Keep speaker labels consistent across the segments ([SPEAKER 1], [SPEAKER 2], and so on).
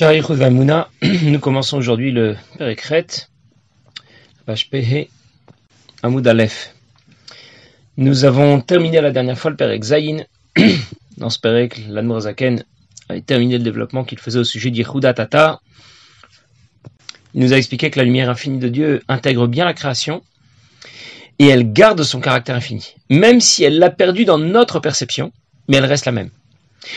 [SPEAKER 1] Vamouna, nous commençons aujourd'hui le Pérékret, page Pehe, Aleph. Nous avons terminé la dernière fois le Pérek Zayin. Dans ce Pérek, l'Admorazaken avait terminé le développement qu'il faisait au sujet d'Yehuda Tata. Il nous a expliqué que la lumière infinie de Dieu intègre bien la création et elle garde son caractère infini, même si elle l'a perdu dans notre perception, mais elle reste la même.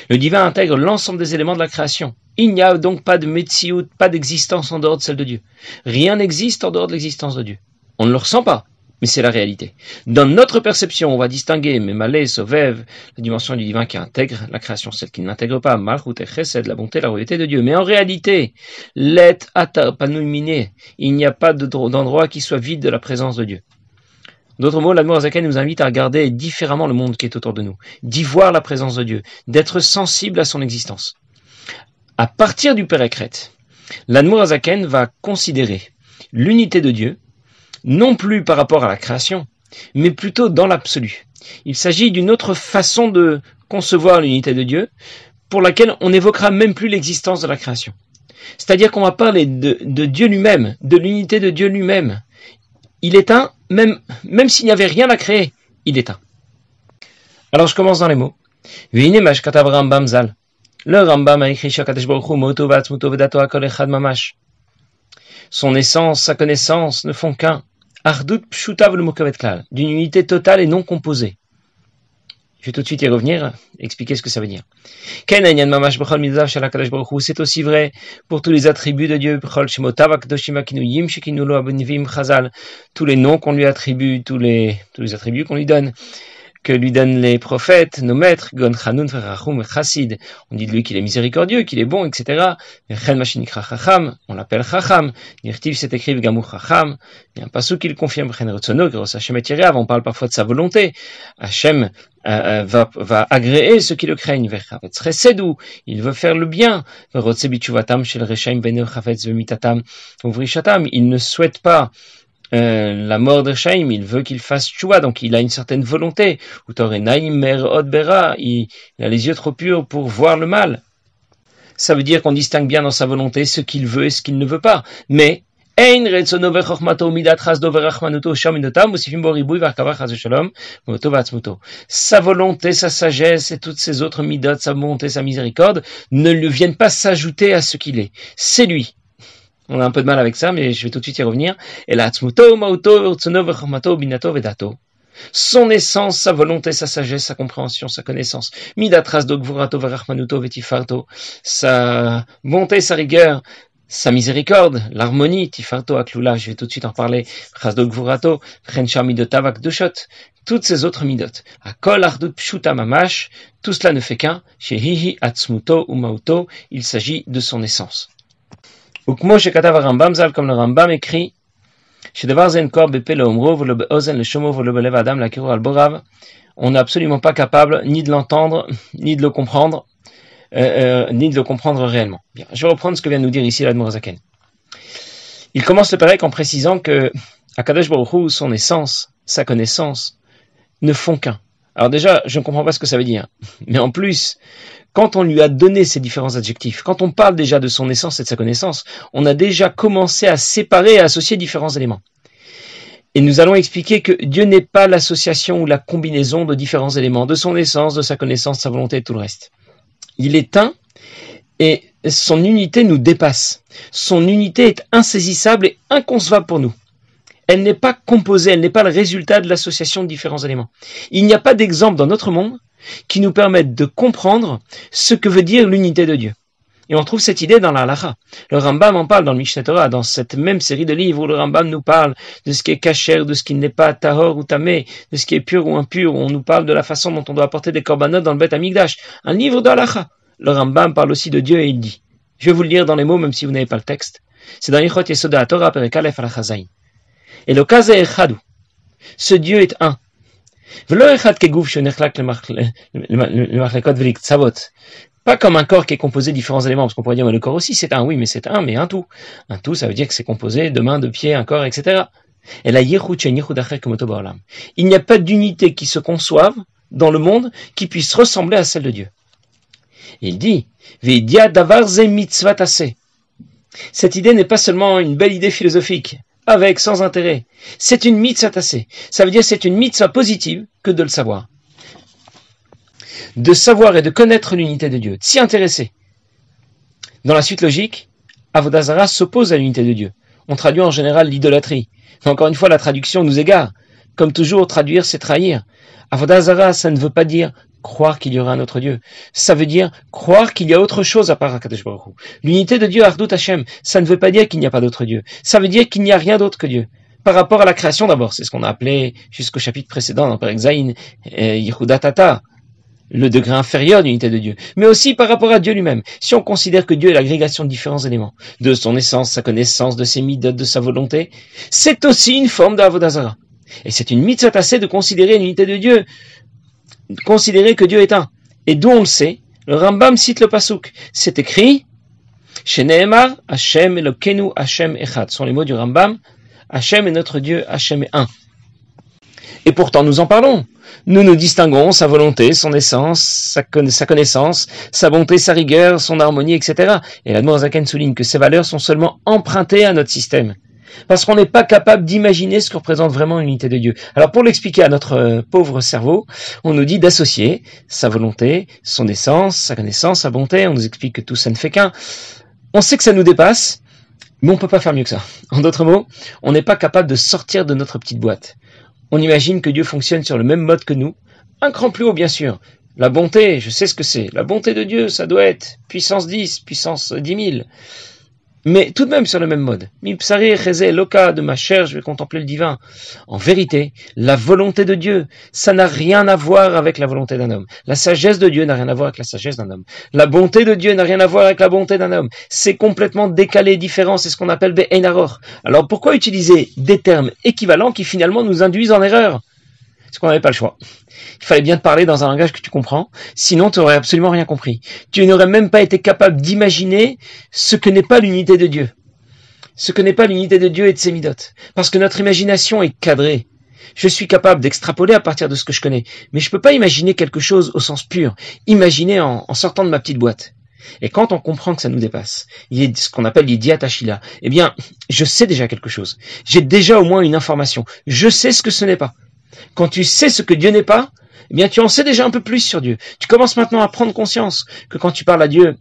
[SPEAKER 1] Le divin intègre l'ensemble des éléments de la création. Il n'y a donc pas de Metsiout, pas d'existence en dehors de celle de Dieu. Rien n'existe en dehors de l'existence de Dieu. On ne le ressent pas, mais c'est la réalité. Dans notre perception, on va distinguer Memalé, Sovev, la dimension du divin qui intègre la création, celle qui ne l'intègre pas, Malchut et Chesed, la bonté, la royauté de Dieu. Mais en réalité, Let Ata Panouiminé, il n'y a pas d'endroit qui soit vide de la présence de Dieu. D'autres mots, l'amour Zaken nous invite à regarder différemment le monde qui est autour de nous, d'y voir la présence de Dieu, d'être sensible à son existence. À partir du Pérécret, l'Admour Zaken va considérer l'unité de Dieu, non plus par rapport à la création, mais plutôt dans l'absolu. Il s'agit d'une autre façon de concevoir l'unité de Dieu, pour laquelle on n'évoquera même plus l'existence de la création. C'est-à-dire qu'on va parler de, Dieu lui-même, de l'unité de Dieu lui-même. Il est un même, même s'il n'y avait rien à créer, il est un. Alors je commence dans les mots. Le Rambam a écrit Son essence, sa connaissance ne font qu'un. D'une unité totale et non composée. Je vais tout de suite y revenir, expliquer ce que ça veut dire. C'est aussi vrai pour tous les attributs de Dieu, tous les noms qu'on lui attribue, tous les attributs qu'on lui donne que lui donnent les prophètes, nos maîtres, Gon Chanun, Chassid. On dit de lui qu'il est miséricordieux, qu'il est bon, etc. On l'appelle Chacham. Nirtiv c'est écrit Gamur Chacham. Il y a un passou qui le confirme, On parle parfois de sa volonté. Hachem euh, euh, va, va agréer ceux qui le craignent. Il veut faire le bien. Il ne souhaite pas la mort de Shaim, il veut qu'il fasse choua, donc il a une certaine volonté. Il, il a les yeux trop purs pour voir le mal. Ça veut dire qu'on distingue bien dans sa volonté ce qu'il veut et ce qu'il ne veut pas. Mais sa volonté, sa sagesse et toutes ses autres midot, sa bonté, sa miséricorde, ne lui viennent pas s'ajouter à ce qu'il est. C'est lui. On a un peu de mal avec ça, mais je vais tout de suite y revenir. Et là, son essence, sa volonté, sa sagesse, sa compréhension, sa connaissance. Midatras dogvurato verachmanuto vetifarto. Sa bonté, sa rigueur, sa miséricorde, l'harmonie, tifarto aklula, je vais tout de suite en parler. Chasdogvurato, chencha midotavak dushot. Toutes ces autres midot. Akol ardut pshuta mamash. Tout cela ne fait qu'un. Shehihi atzmuto umauto. Il s'agit de son essence. Ou comme le Rambam écrit, on n'est absolument pas capable ni de l'entendre, ni de le comprendre, euh, euh, ni de le comprendre réellement. Je vais reprendre ce que vient de nous dire ici l'Admorazaken. Il commence le Pérec en précisant que Akadosh Baruch son essence, sa connaissance, ne font qu'un. Alors déjà, je ne comprends pas ce que ça veut dire. Mais en plus, quand on lui a donné ces différents adjectifs, quand on parle déjà de son essence et de sa connaissance, on a déjà commencé à séparer et à associer différents éléments. Et nous allons expliquer que Dieu n'est pas l'association ou la combinaison de différents éléments, de son essence, de sa connaissance, de sa volonté et tout le reste. Il est un et son unité nous dépasse. Son unité est insaisissable et inconcevable pour nous. Elle n'est pas composée, elle n'est pas le résultat de l'association de différents éléments. Il n'y a pas d'exemple dans notre monde qui nous permettent de comprendre ce que veut dire l'unité de Dieu. Et on trouve cette idée dans la Le Rambam en parle dans le Mishneh Torah, dans cette même série de livres où le Rambam nous parle de ce qui est cachère, de ce qui n'est pas tahor ou tamé, de ce qui est pur ou impur. On nous parle de la façon dont on doit apporter des korbanot dans le Beth Amigdash. Un livre de Le Rambam parle aussi de Dieu et il dit, je vais vous le lire dans les mots même si vous n'avez pas le texte. C'est dans Yichot Yesoda Torah Perekalef al Et le cas est Ce Dieu est un. Pas comme un corps qui est composé de différents éléments, parce qu'on pourrait dire, mais le corps aussi c'est un, oui, mais c'est un, mais un tout. Un tout, ça veut dire que c'est composé de mains, de pieds, un corps, etc. Et la Il n'y a pas d'unité qui se conçoive dans le monde qui puisse ressembler à celle de Dieu. il dit. Cette idée n'est pas seulement une belle idée philosophique, avec, sans intérêt. C'est une mitzvatase. Ça veut dire c'est une mitzvah positive que de le savoir. De savoir et de connaître l'unité de Dieu, de s'y intéresser. Dans la suite logique, Avodazara s'oppose à l'unité de Dieu. On traduit en général l'idolâtrie. Encore une fois, la traduction nous égare. Comme toujours, traduire, c'est trahir. Avodazara, ça ne veut pas dire croire qu'il y aura un autre Dieu. Ça veut dire croire qu'il y a autre chose à part Akadosh Baruch L'unité de Dieu, Ardout Hashem, ça ne veut pas dire qu'il n'y a pas d'autre Dieu. Ça veut dire qu'il n'y a rien d'autre que Dieu. Par rapport à la création d'abord, c'est ce qu'on a appelé jusqu'au chapitre précédent dans Père Zayin, Yehuda Tata, le degré inférieur d'unité de Dieu, mais aussi par rapport à Dieu lui-même. Si on considère que Dieu est l'agrégation de différents éléments, de son essence, sa connaissance, de ses midotes, de sa volonté, c'est aussi une forme d'Avodazara. Et c'est une mitzvah assez de considérer l'unité de Dieu considérer que Dieu est un. Et d'où on le sait, le Rambam cite le Pasuk. C'est écrit, chez Nehemar, Hashem Elokenu, Hashem Echad. Ce sont les mots du Rambam. Hashem est notre Dieu, Hashem est un. Et pourtant nous en parlons. Nous nous distinguons sa volonté, son essence, sa, connaissance, sa bonté, sa rigueur, son harmonie, etc. Et la Zaken souligne que ces valeurs sont seulement empruntées à notre système parce qu'on n'est pas capable d'imaginer ce que représente vraiment l'unité de Dieu. Alors pour l'expliquer à notre euh, pauvre cerveau, on nous dit d'associer sa volonté, son essence, sa connaissance, sa bonté, on nous explique que tout ça ne fait qu'un. On sait que ça nous dépasse, mais on peut pas faire mieux que ça. En d'autres mots, on n'est pas capable de sortir de notre petite boîte. On imagine que Dieu fonctionne sur le même mode que nous, un cran plus haut bien sûr. La bonté, je sais ce que c'est. La bonté de Dieu, ça doit être puissance 10, puissance 10 000 mais tout de même sur le même mode. loka de ma chair, je vais contempler le divin. En vérité, la volonté de Dieu, ça n'a rien à voir avec la volonté d'un homme. La sagesse de Dieu n'a rien à voir avec la sagesse d'un homme. La bonté de Dieu n'a rien à voir avec la bonté d'un homme. C'est complètement décalé, différent. C'est ce qu'on appelle Be'enaror. Alors pourquoi utiliser des termes équivalents qui finalement nous induisent en erreur? Parce qu'on n'avait pas le choix. Il fallait bien te parler dans un langage que tu comprends, sinon tu n'aurais absolument rien compris. Tu n'aurais même pas été capable d'imaginer ce que n'est pas l'unité de Dieu. Ce que n'est pas l'unité de Dieu et de ses midotes. Parce que notre imagination est cadrée. Je suis capable d'extrapoler à partir de ce que je connais, mais je ne peux pas imaginer quelque chose au sens pur, imaginer en, sortant de ma petite boîte. Et quand on comprend que ça nous dépasse, il ce qu'on appelle l'idéat achila, eh bien, je sais déjà quelque chose. J'ai déjà au moins une information. Je sais ce que ce n'est pas. Quand tu sais ce que Dieu n'est pas, eh bien tu en sais déjà un peu plus sur Dieu. Tu commences maintenant à prendre conscience que quand tu parles à Dieu,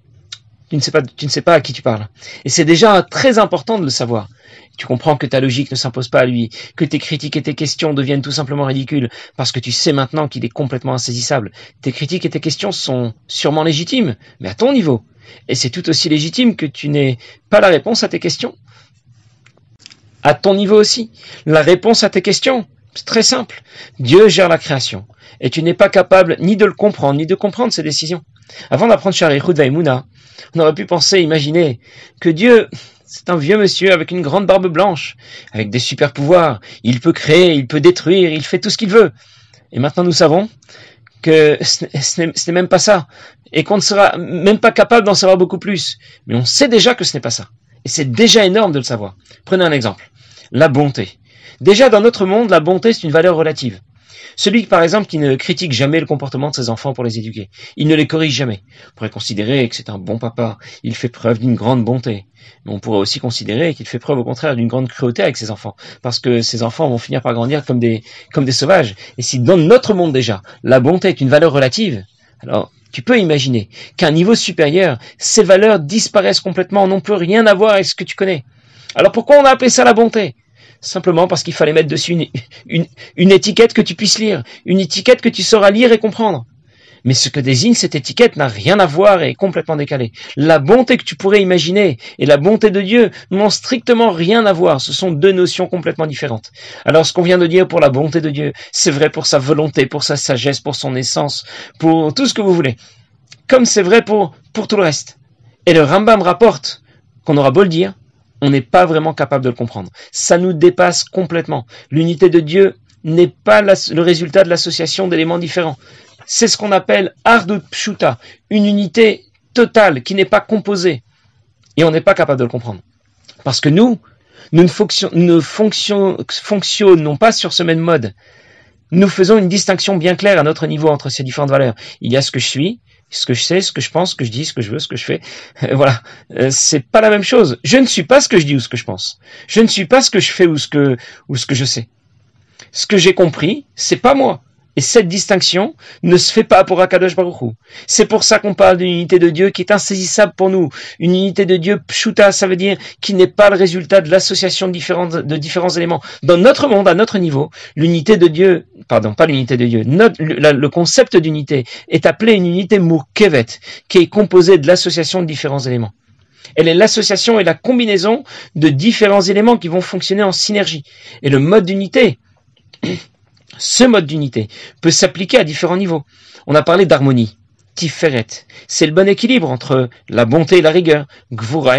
[SPEAKER 1] tu ne sais pas, tu ne sais pas à qui tu parles. Et c'est déjà très important de le savoir. Tu comprends que ta logique ne s'impose pas à lui, que tes critiques et tes questions deviennent tout simplement ridicules, parce que tu sais maintenant qu'il est complètement insaisissable. Tes critiques et tes questions sont sûrement légitimes, mais à ton niveau. Et c'est tout aussi légitime que tu n'aies pas la réponse à tes questions. À ton niveau aussi. La réponse à tes questions, c'est très simple. Dieu gère la création. Et tu n'es pas capable ni de le comprendre, ni de comprendre ses décisions. Avant d'apprendre Sharichud Vaimuna, on aurait pu penser, imaginer, que Dieu, c'est un vieux monsieur avec une grande barbe blanche, avec des super pouvoirs. Il peut créer, il peut détruire, il fait tout ce qu'il veut. Et maintenant nous savons que ce n'est même pas ça. Et qu'on ne sera même pas capable d'en savoir beaucoup plus. Mais on sait déjà que ce n'est pas ça. Et c'est déjà énorme de le savoir. Prenez un exemple. La bonté. Déjà, dans notre monde, la bonté, c'est une valeur relative. Celui, par exemple, qui ne critique jamais le comportement de ses enfants pour les éduquer, il ne les corrige jamais. On pourrait considérer que c'est un bon papa, il fait preuve d'une grande bonté. Mais on pourrait aussi considérer qu'il fait preuve au contraire d'une grande cruauté avec ses enfants, parce que ses enfants vont finir par grandir comme des, comme des sauvages. Et si dans notre monde déjà, la bonté est une valeur relative, alors tu peux imaginer qu'à un niveau supérieur, ces valeurs disparaissent complètement, n'ont plus rien à voir avec ce que tu connais. Alors pourquoi on a appelé ça la bonté? Simplement parce qu'il fallait mettre dessus une, une, étiquette que tu puisses lire, une étiquette que tu sauras lire et comprendre. Mais ce que désigne cette étiquette n'a rien à voir et est complètement décalé. La bonté que tu pourrais imaginer et la bonté de Dieu n'ont strictement rien à voir. Ce sont deux notions complètement différentes. Alors ce qu'on vient de dire pour la bonté de Dieu, c'est vrai pour sa volonté, pour sa sagesse, pour son essence, pour tout ce que vous voulez. Comme c'est vrai pour, pour tout le reste. Et le Rambam rapporte qu'on aura beau le dire, on n'est pas vraiment capable de le comprendre. Ça nous dépasse complètement. L'unité de Dieu n'est pas le résultat de l'association d'éléments différents. C'est ce qu'on appelle Ardut Pshuta, une unité totale qui n'est pas composée. Et on n'est pas capable de le comprendre. Parce que nous, nous ne, fonctionnons pas sur ce même mode. Nous faisons une distinction bien claire à notre niveau entre ces différentes valeurs. Il y a ce que je suis, ce que je sais, ce que je pense, ce que je dis, ce que je veux, ce que je fais. voilà, euh, c'est pas la même chose. Je ne suis pas ce que je dis ou ce que je pense. Je ne suis pas ce que je fais ou ce que ou ce que je sais. Ce que j'ai compris, c'est pas moi. Et cette distinction ne se fait pas pour Akadosh Baruch C'est pour ça qu'on parle d'une unité de Dieu qui est insaisissable pour nous. Une unité de Dieu pshuta, ça veut dire qui n'est pas le résultat de l'association de différents, éléments. Dans notre monde, à notre niveau, l'unité de Dieu, pardon, pas l'unité de Dieu, le, concept d'unité est appelé une unité murkevet, qui est composée de l'association de différents éléments. Elle est l'association et la combinaison de différents éléments qui vont fonctionner en synergie. Et le mode d'unité, ce mode d'unité peut s'appliquer à différents niveaux. On a parlé d'harmonie. C'est le bon équilibre entre la bonté et la rigueur. Gvura.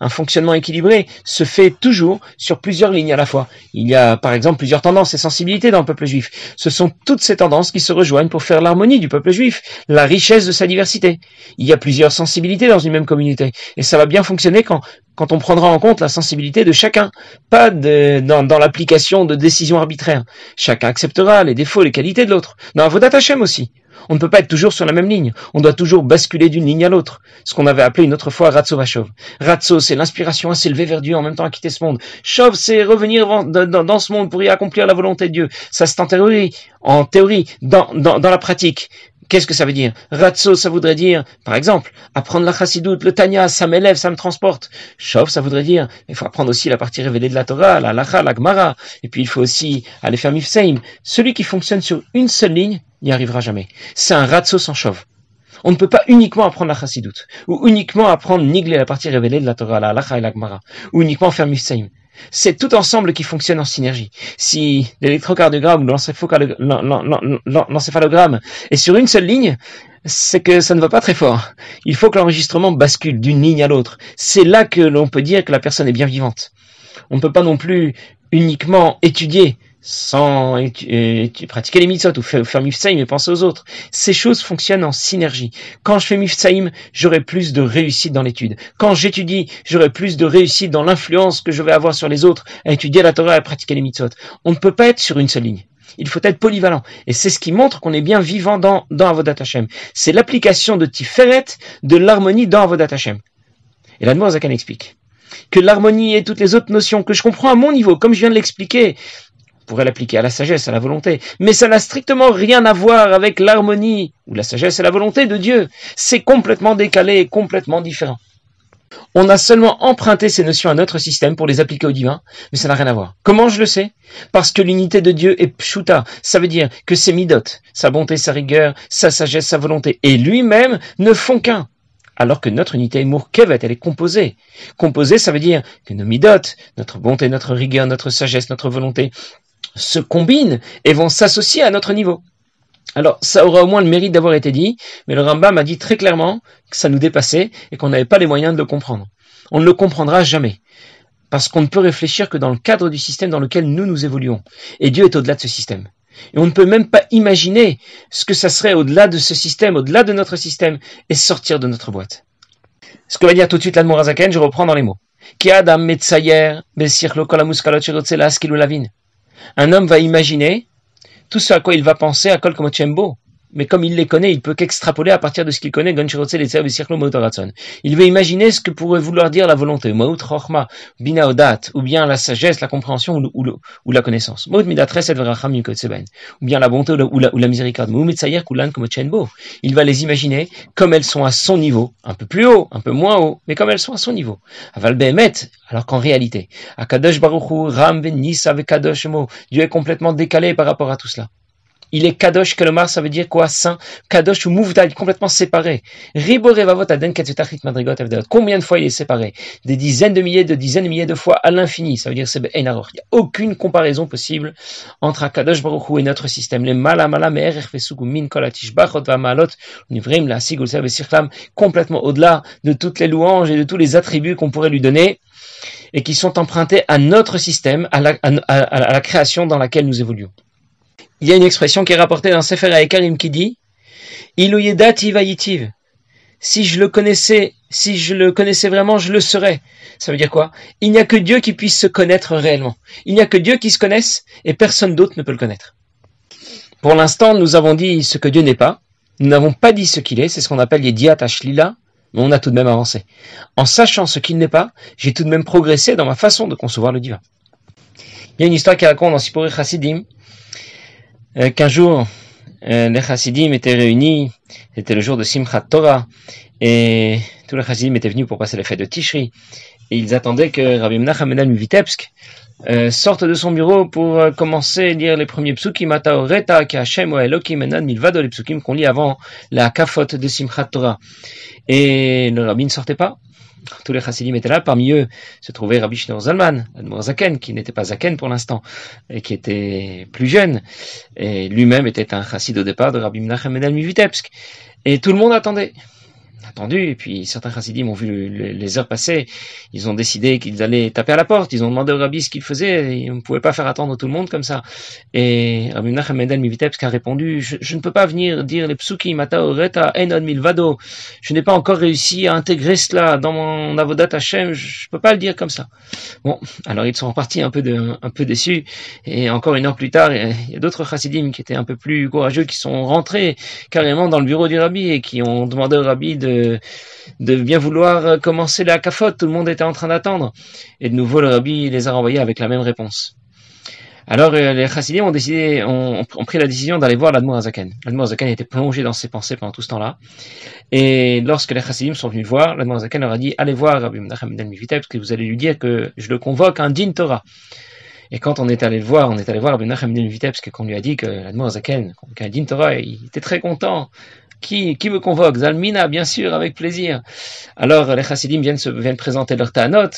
[SPEAKER 1] Un fonctionnement équilibré se fait toujours sur plusieurs lignes à la fois. Il y a par exemple plusieurs tendances et sensibilités dans le peuple juif. Ce sont toutes ces tendances qui se rejoignent pour faire l'harmonie du peuple juif, la richesse de sa diversité. Il y a plusieurs sensibilités dans une même communauté. Et ça va bien fonctionner quand, on prendra en compte la sensibilité de chacun, pas dans, dans l'application de décisions arbitraires. Chacun acceptera les défauts, les qualités de l'autre. Dans Avodat Hashem aussi. On ne peut pas être toujours sur la même ligne. On doit toujours basculer d'une ligne à l'autre. Ce qu'on avait appelé une autre fois Ratso Vachov. Ratso, c'est l'inspiration à s'élever vers Dieu en même temps à quitter ce monde. Chov, c'est revenir dans, ce monde pour y accomplir la volonté de Dieu. Ça, c'est en théorie. En théorie, dans, dans, dans la pratique. Qu'est-ce que ça veut dire? Ratso, ça voudrait dire, par exemple, apprendre la chassidoute, le tanya, ça m'élève, ça me transporte. Chov, ça voudrait dire, il faut apprendre aussi la partie révélée de la Torah, la lacha, la gemara, et puis il faut aussi aller faire mifseim. Celui qui fonctionne sur une seule ligne n'y arrivera jamais. C'est un ratso sans chauve. On ne peut pas uniquement apprendre la chassidoute, ou uniquement apprendre nigler la partie révélée de la Torah, la lacha et la gemara, ou uniquement faire mifseim. C'est tout ensemble qui fonctionne en synergie. Si l'électrocardiogramme ou l'encéphalogramme est sur une seule ligne, c'est que ça ne va pas très fort. Il faut que l'enregistrement bascule d'une ligne à l'autre. C'est là que l'on peut dire que la personne est bien vivante. On ne peut pas non plus uniquement étudier sans pratiquer les mitzvot ou faire, faire mifsaïm et penser aux autres. Ces choses fonctionnent en synergie. Quand je fais mifsaïm, j'aurai plus de réussite dans l'étude. Quand j'étudie, j'aurai plus de réussite dans l'influence que je vais avoir sur les autres à étudier la Torah et à pratiquer les mitzvot. On ne peut pas être sur une seule ligne. Il faut être polyvalent. Et c'est ce qui montre qu'on est bien vivant dans, dans Avodat Hashem. C'est l'application de Tiferet de l'harmonie dans Avodat Hashem. Et là, Zakan explique que l'harmonie et toutes les autres notions que je comprends à mon niveau, comme je viens de l'expliquer, pourrait l'appliquer à la sagesse, à la volonté. Mais ça n'a strictement rien à voir avec l'harmonie ou la sagesse et la volonté de Dieu. C'est complètement décalé et complètement différent. On a seulement emprunté ces notions à notre système pour les appliquer au divin, mais ça n'a rien à voir. Comment je le sais? Parce que l'unité de Dieu est pshuta. Ça veut dire que ses midot, sa bonté, sa rigueur, sa sagesse, sa volonté, et lui-même ne font qu'un alors que notre unité est mourkevet, elle est composée. Composée, ça veut dire que nos midot, notre bonté, notre rigueur, notre sagesse, notre volonté, se combinent et vont s'associer à notre niveau. Alors, ça aura au moins le mérite d'avoir été dit, mais le Rambam m'a dit très clairement que ça nous dépassait et qu'on n'avait pas les moyens de le comprendre. On ne le comprendra jamais. Parce qu'on ne peut réfléchir que dans le cadre du système dans lequel nous nous évoluons. Et Dieu est au-delà de ce système. Et on ne peut même pas imaginer ce que ça serait au-delà de ce système, au-delà de notre système, et sortir de notre boîte. Ce que va dire tout de suite l'Admorazaken, je reprends dans les mots. Un homme va imaginer tout ce à quoi il va penser à Kol Komochembo. Mais comme il les connaît, il peut qu'extrapoler à partir de ce qu'il connaît, il veut imaginer ce que pourrait vouloir dire la volonté, ou bien la sagesse, la compréhension ou, la connaissance, ou bien la bonté ou la, miséricorde. Il va les imaginer comme elles sont à son niveau, un peu plus haut, un peu moins haut, mais comme elles sont à son niveau. Alors qu'en réalité, Dieu est complètement décalé par rapport à tout cela. Il est kadosh kalomar, ça veut dire quoi Saint? Kadosh ou mouvdal, complètement séparé. Combien de fois il est séparé? Des dizaines de milliers, de dizaines de milliers de fois à l'infini. Ça veut dire c'est Il n'y a aucune comparaison possible entre un kadosh baruch et notre système. Les mala mala min kolatish bachot malot nivrim la sigul complètement au-delà de toutes les louanges et de tous les attributs qu'on pourrait lui donner et qui sont empruntés à notre système, à la création dans laquelle nous évoluons il y a une expression qui est rapportée dans Sefer HaEkarim qui dit Iluyedati vayitiv. Si je le connaissais, si je le connaissais vraiment, je le serais. Ça veut dire quoi? Il n'y a que Dieu qui puisse se connaître réellement. Il n'y a que Dieu qui se connaisse et personne d'autre ne peut le connaître. Pour l'instant, nous avons dit ce que Dieu n'est pas. nous n'avons pas dit ce qu'il est, c'est ce qu'on appelle les diat ashlila, mais on a tout de même avancé. En sachant ce qu'il n'est pas, j'ai tout de même progressé dans ma façon de concevoir le divin. Il y a une histoire qui raconte dans Sipori Chassidim euh, qu'un jour, euh, les Chassidim étaient réunis, c'était le jour de Simchat Torah, et tous les Chassidim étaient venus pour passer les fêtes de Tishri, et ils attendaient que Rabbi Menachem Menal Vitebsk euh, sorte de son bureau pour commencer à lire les premiers psukim, Ataoreta, Hashem ou Elohim, Enan, Milvado, les psukim qu'on lit avant la kafot de Simchat Torah. Et le rabbi ne sortait pas. Tous les chassidim étaient là. Parmi eux se trouvait Rabbi Shneur Zalman, Zaken, qui n'était pas Zaken pour l'instant, et qui était plus jeune. Et lui-même était un chassid au départ de Rabbi Menachem Menal Vitebsk. Et tout le monde attendait attendu, et puis certains chassidim ont vu les heures passer, ils ont décidé qu'ils allaient taper à la porte, ils ont demandé au rabbi ce qu'il faisait, et on ne pouvait pas faire attendre tout le monde comme ça. Et Rabbi Menachem Mendel Mivitebsk a répondu, je, ne peux pas venir dire les psuki mata oreta enon milvado, je n'ai pas encore réussi à intégrer cela dans mon avodat Hashem, je ne peux pas le dire comme ça. Bon, alors ils sont repartis un peu, de, un peu déçus, et encore une heure plus tard, il y a d'autres chassidim qui étaient un peu plus courageux, qui sont rentrés carrément dans le bureau du rabbi, et qui ont demandé au rabbi de de, bien vouloir commencer la cafote. Tout le monde était en train d'attendre. Et de nouveau, le rabbi les a renvoyés avec la même réponse. Alors, euh, les chassidim ont décidé, ont, pris la décision d'aller voir l'Admour Azaken. L'Admour Azaken était plongé dans ses pensées pendant tout ce temps-là. Et lorsque les chassidim sont venus voir, l'Admour Azaken leur a dit, allez voir Rabbi Menachem parce que vous allez lui dire que je le convoque un din Torah. Et quand on est allé le voir, on est allé voir Rabbi Menachem parce qu'on lui a dit que l'Admour Azaken, qu'un din Torah, il était très content. Qui, qui me convoque? Zalmina, bien sûr, avec plaisir. Alors les chassidim viennent, se, viennent présenter leur ta'anot,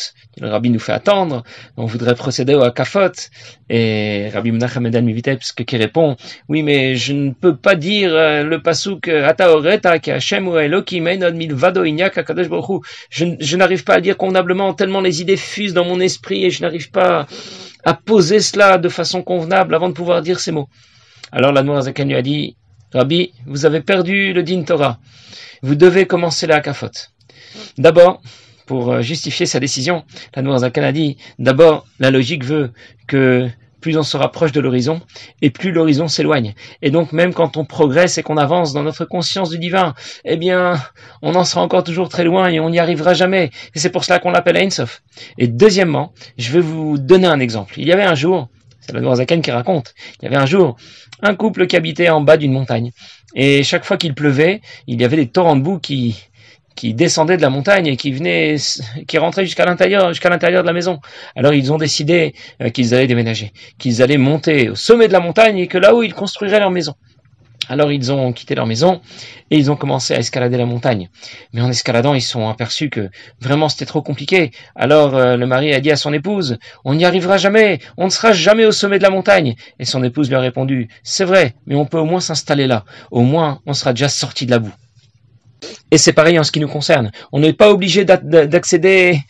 [SPEAKER 1] le rabbi nous fait attendre, on voudrait procéder au akafot, et Rabbi Menachem Eden Mivitebsk qui répond, oui mais je ne peux pas dire euh, le pasuk Ata Oreta ki Hashem ou Elohim Enod Milvado Inyak Akadosh Je, je n'arrive pas à dire convenablement, tellement les idées fusent dans mon esprit et je n'arrive pas à poser cela de façon convenable avant de pouvoir dire ces mots. Alors la Zaken lui a dit, Rabbi, vous avez perdu le din Torah. Vous devez commencer la Hakafot. D'abord, pour euh, justifier sa décision, la Noirzakan a dit, d'abord, la logique veut que plus on se rapproche de l'horizon, et plus l'horizon s'éloigne. Et donc même quand on progresse et qu'on avance dans notre conscience du divin, eh bien, on en sera encore toujours très loin et on n'y arrivera jamais. Et c'est pour cela qu'on l'appelle Ein-Sof. Et deuxièmement, je vais vous donner un exemple. Il y avait un jour, c'est la Zaken qui raconte. Il y avait un jour un couple qui habitait en bas d'une montagne. Et chaque fois qu'il pleuvait, il y avait des torrents de boue qui, qui descendaient de la montagne et qui venaient, qui rentraient jusqu'à l'intérieur, jusqu'à l'intérieur de la maison. Alors ils ont décidé euh, qu'ils allaient déménager, qu'ils allaient monter au sommet de la montagne et que là-haut ils construiraient leur maison. Alors ils ont quitté leur maison et ils ont commencé à escalader la montagne. Mais en escaladant, ils sont aperçus que vraiment c'était trop compliqué. Alors euh, le mari a dit à son épouse, on n'y arrivera jamais, on ne sera jamais au sommet de la montagne. Et son épouse lui a répondu, c'est vrai, mais on peut au moins s'installer là. Au moins, on sera déjà sorti de la boue. Et c'est pareil en ce qui nous concerne. On n'est pas obligé d'accéder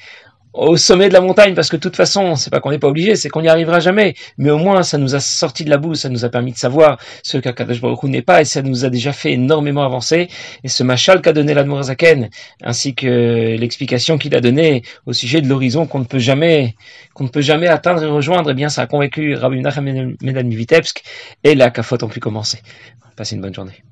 [SPEAKER 1] au sommet de la montagne, parce que de toute façon, c'est pas qu'on n'est pas obligé, c'est qu'on n'y arrivera jamais. Mais au moins, ça nous a sorti de la boue, ça nous a permis de savoir ce qu'Akadosh Baruch n'est pas, et ça nous a déjà fait énormément avancer. Et ce machal qu'a donné l'Admorazaken, ainsi que l'explication qu'il a donnée au sujet de l'horizon qu'on ne peut jamais, qu'on ne peut jamais atteindre et rejoindre, eh bien, ça a convaincu Rabbi Menachem Vitebsk, et la Kafot ont pu commencer. Passez une bonne journée.